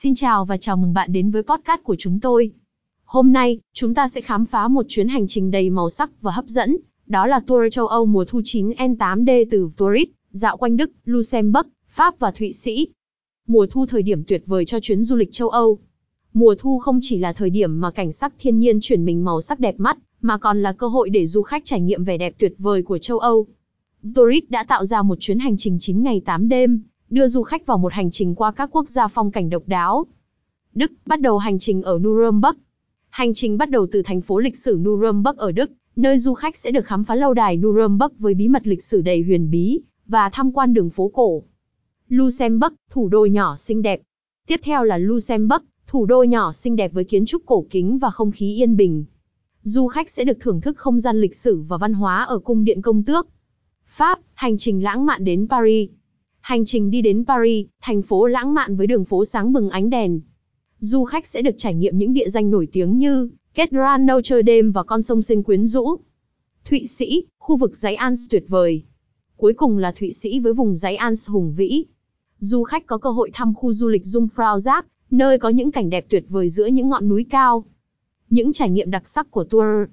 Xin chào và chào mừng bạn đến với podcast của chúng tôi. Hôm nay, chúng ta sẽ khám phá một chuyến hành trình đầy màu sắc và hấp dẫn, đó là tour châu Âu mùa thu 9 N8D từ Tourist, dạo quanh Đức, Luxembourg, Pháp và Thụy Sĩ. Mùa thu thời điểm tuyệt vời cho chuyến du lịch châu Âu. Mùa thu không chỉ là thời điểm mà cảnh sắc thiên nhiên chuyển mình màu sắc đẹp mắt, mà còn là cơ hội để du khách trải nghiệm vẻ đẹp tuyệt vời của châu Âu. Tourist đã tạo ra một chuyến hành trình 9 ngày 8 đêm, đưa du khách vào một hành trình qua các quốc gia phong cảnh độc đáo. Đức bắt đầu hành trình ở Nuremberg. Hành trình bắt đầu từ thành phố lịch sử Nuremberg ở Đức, nơi du khách sẽ được khám phá lâu đài Nuremberg với bí mật lịch sử đầy huyền bí và tham quan đường phố cổ. Luxembourg, thủ đô nhỏ xinh đẹp. Tiếp theo là Luxembourg, thủ đô nhỏ xinh đẹp với kiến trúc cổ kính và không khí yên bình. Du khách sẽ được thưởng thức không gian lịch sử và văn hóa ở cung điện công tước. Pháp, hành trình lãng mạn đến Paris. Hành trình đi đến Paris, thành phố lãng mạn với đường phố sáng bừng ánh đèn. Du khách sẽ được trải nghiệm những địa danh nổi tiếng như Cathedral Notre Dame và con sông Sen quyến rũ. Thụy Sĩ, khu vực dãy Alps tuyệt vời. Cuối cùng là Thụy Sĩ với vùng dãy Alps hùng vĩ. Du khách có cơ hội thăm khu du lịch Jungfrau Giác, nơi có những cảnh đẹp tuyệt vời giữa những ngọn núi cao. Những trải nghiệm đặc sắc của tour.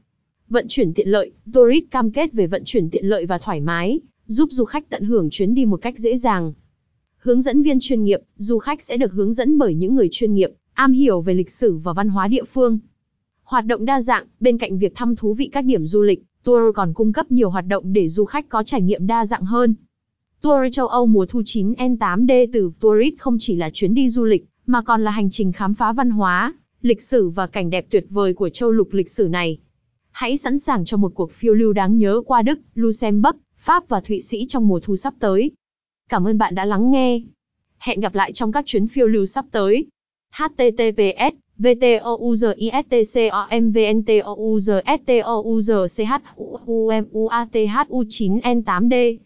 Vận chuyển tiện lợi, Tourist cam kết về vận chuyển tiện lợi và thoải mái, giúp du khách tận hưởng chuyến đi một cách dễ dàng. Hướng dẫn viên chuyên nghiệp, du khách sẽ được hướng dẫn bởi những người chuyên nghiệp, am hiểu về lịch sử và văn hóa địa phương. Hoạt động đa dạng, bên cạnh việc thăm thú vị các điểm du lịch, tour còn cung cấp nhiều hoạt động để du khách có trải nghiệm đa dạng hơn. Tour châu Âu mùa thu 9 N8D từ Tourist không chỉ là chuyến đi du lịch, mà còn là hành trình khám phá văn hóa, lịch sử và cảnh đẹp tuyệt vời của châu lục lịch sử này. Hãy sẵn sàng cho một cuộc phiêu lưu đáng nhớ qua Đức, Luxembourg, Pháp và Thụy Sĩ trong mùa thu sắp tới. Cảm ơn bạn đã lắng nghe. Hẹn gặp lại trong các chuyến phiêu lưu sắp tới. https vtouzistcomvntouzstouzchumuathu9n8d